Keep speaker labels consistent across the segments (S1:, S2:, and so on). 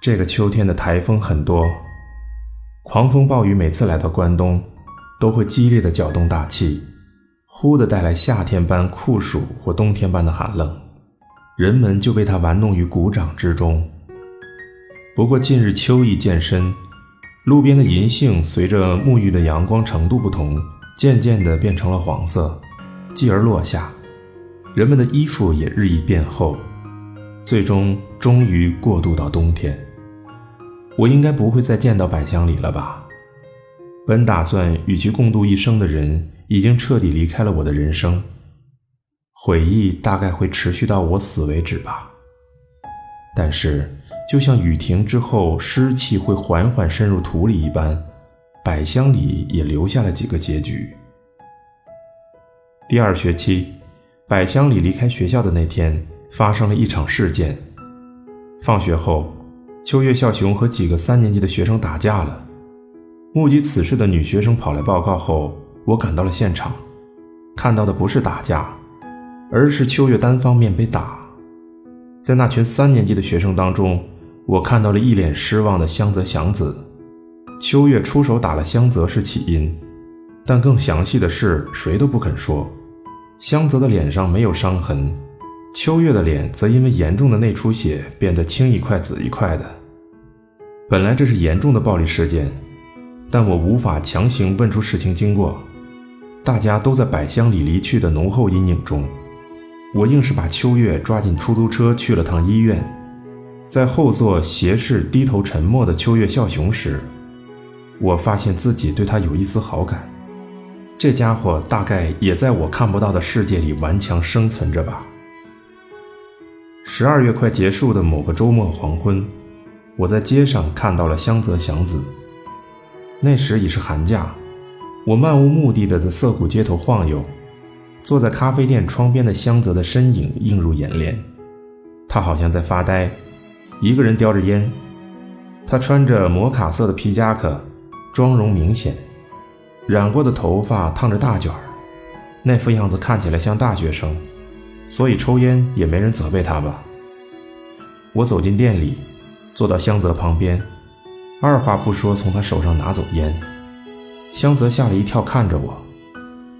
S1: 这个秋天的台风很多，狂风暴雨每次来到关东，都会激烈的搅动大气，忽的带来夏天般酷暑或冬天般的寒冷，人们就被它玩弄于股掌之中。不过近日秋意渐深，路边的银杏随着沐浴的阳光程度不同，渐渐的变成了黄色，继而落下。人们的衣服也日益变厚，最终终于过渡到冬天。我应该不会再见到百香里了吧？本打算与其共度一生的人，已经彻底离开了我的人生，悔意大概会持续到我死为止吧。但是。就像雨停之后，湿气会缓缓渗入土里一般，百香里也留下了几个结局。第二学期，百香里离开学校的那天，发生了一场事件。放学后，秋月笑雄和几个三年级的学生打架了。目击此事的女学生跑来报告后，我赶到了现场，看到的不是打架，而是秋月单方面被打。在那群三年级的学生当中。我看到了一脸失望的香泽祥子，秋月出手打了香泽是起因，但更详细的事谁都不肯说。香泽的脸上没有伤痕，秋月的脸则因为严重的内出血变得青一块紫一块的。本来这是严重的暴力事件，但我无法强行问出事情经过。大家都在百香里离去的浓厚阴影中，我硬是把秋月抓进出租车去了趟医院。在后座斜视低头沉默的秋月笑雄时，我发现自己对他有一丝好感。这家伙大概也在我看不到的世界里顽强生存着吧。十二月快结束的某个周末黄昏，我在街上看到了香泽祥子。那时已是寒假，我漫无目的的在涩谷街头晃悠，坐在咖啡店窗边的香泽的身影映入眼帘，他好像在发呆。一个人叼着烟，他穿着摩卡色的皮夹克，妆容明显，染过的头发烫着大卷儿，那副样子看起来像大学生，所以抽烟也没人责备他吧。我走进店里，坐到香泽旁边，二话不说从他手上拿走烟。香泽吓了一跳，看着我，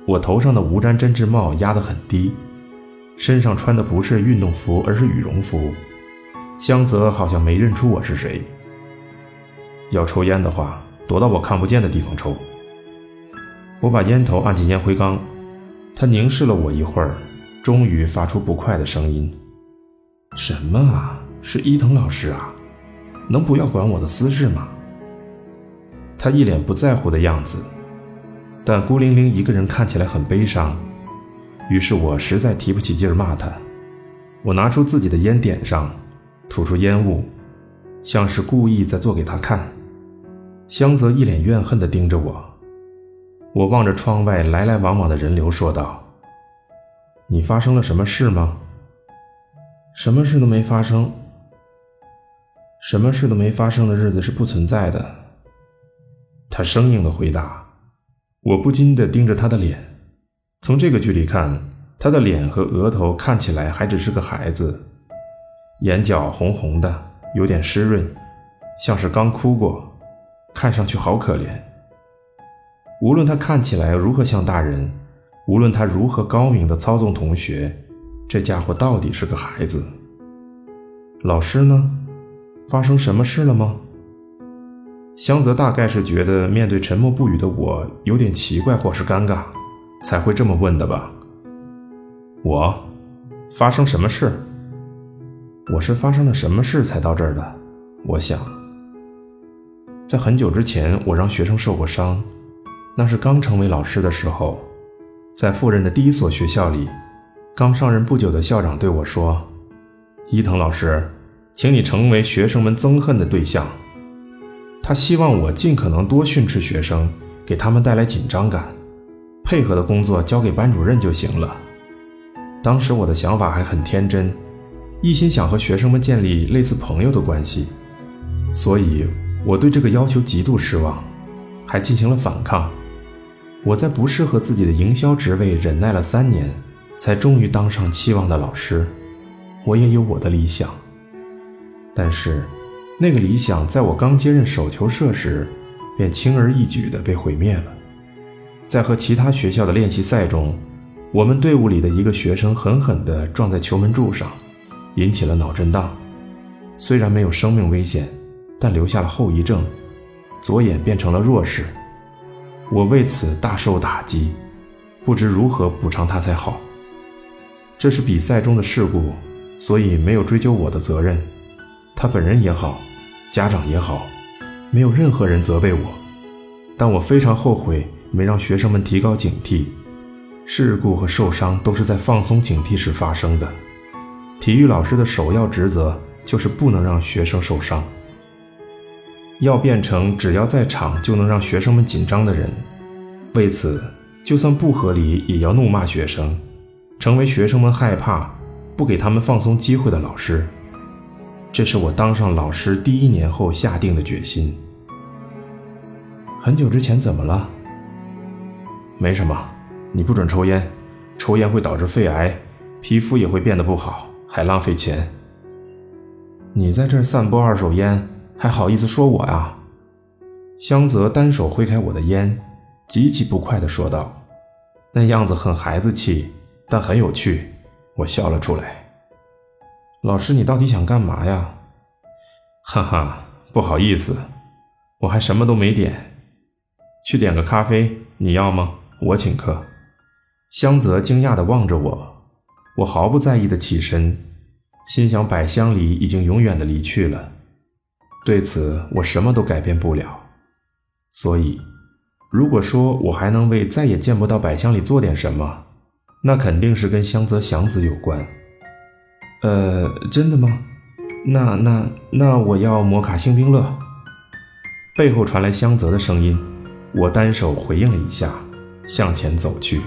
S1: 我头上的无毡针织帽压得很低，身上穿的不是运动服，而是羽绒服。香泽好像没认出我是谁。要抽烟的话，躲到我看不见的地方抽。我把烟头按进烟灰缸，他凝视了我一会儿，终于发出不快的声音：“什么啊？是伊藤老师啊？能不要管我的私事吗？”他一脸不在乎的样子，但孤零零一个人看起来很悲伤。于是我实在提不起劲骂他。我拿出自己的烟点上。吐出烟雾，像是故意在做给他看。香泽一脸怨恨地盯着我，我望着窗外来来往往的人流，说道：“你发生了什么事吗？”“什么事都没发生。”“什么事都没发生的日子是不存在的。”他生硬地回答。我不禁地盯着他的脸，从这个距离看，他的脸和额头看起来还只是个孩子。眼角红红的，有点湿润，像是刚哭过，看上去好可怜。无论他看起来如何像大人，无论他如何高明的操纵同学，这家伙到底是个孩子。老师呢？发生什么事了吗？香泽大概是觉得面对沉默不语的我有点奇怪或是尴尬，才会这么问的吧。我，发生什么事？我是发生了什么事才到这儿的？我想，在很久之前，我让学生受过伤，那是刚成为老师的时候，在赴任的第一所学校里，刚上任不久的校长对我说：“伊藤老师，请你成为学生们憎恨的对象。”他希望我尽可能多训斥学生，给他们带来紧张感，配合的工作交给班主任就行了。当时我的想法还很天真。一心想和学生们建立类似朋友的关系，所以我对这个要求极度失望，还进行了反抗。我在不适合自己的营销职位忍耐了三年，才终于当上期望的老师。我也有我的理想，但是那个理想在我刚接任手球社时，便轻而易举地被毁灭了。在和其他学校的练习赛中，我们队伍里的一个学生狠狠地撞在球门柱上，引起了脑震荡。虽然没有生命危险，但留下了后遗症，左眼变成了弱视。我为此大受打击，不知如何补偿他才好。这是比赛中的事故，所以没有追究我的责任。他本人也好，家长也好，没有任何人责备我。但我非常后悔没让学生们提高警惕。事故和受伤都是在放松警惕时发生的。体育老师的首要职责就是不能让学生受伤。要变成只要在场就能让学生们紧张的人，为此就算不合理也要怒骂学生，成为学生们害怕、不给他们放松机会的老师。这是我当上老师第一年后下定的决心。很久之前怎么了？没什么，你不准抽烟，抽烟会导致肺癌，皮肤也会变得不好，还浪费钱。你在这儿散播二手烟。还好意思说我呀？香泽单手挥开我的烟，极其不快地说道，那样子很孩子气，但很有趣。我笑了出来。老师，你到底想干嘛呀？哈哈，不好意思，我还什么都没点。去点个咖啡，你要吗？我请客。香泽惊讶地望着我，我毫不在意地起身，心想百香里已经永远地离去了。对此，我什么都改变不了。所以，如果说我还能为再也见不到百香里做点什么，那肯定是跟香泽祥子有关。呃，真的吗？那那那我要摩卡星冰乐。背后传来香泽的声音，我单手回应了一下，向前走去。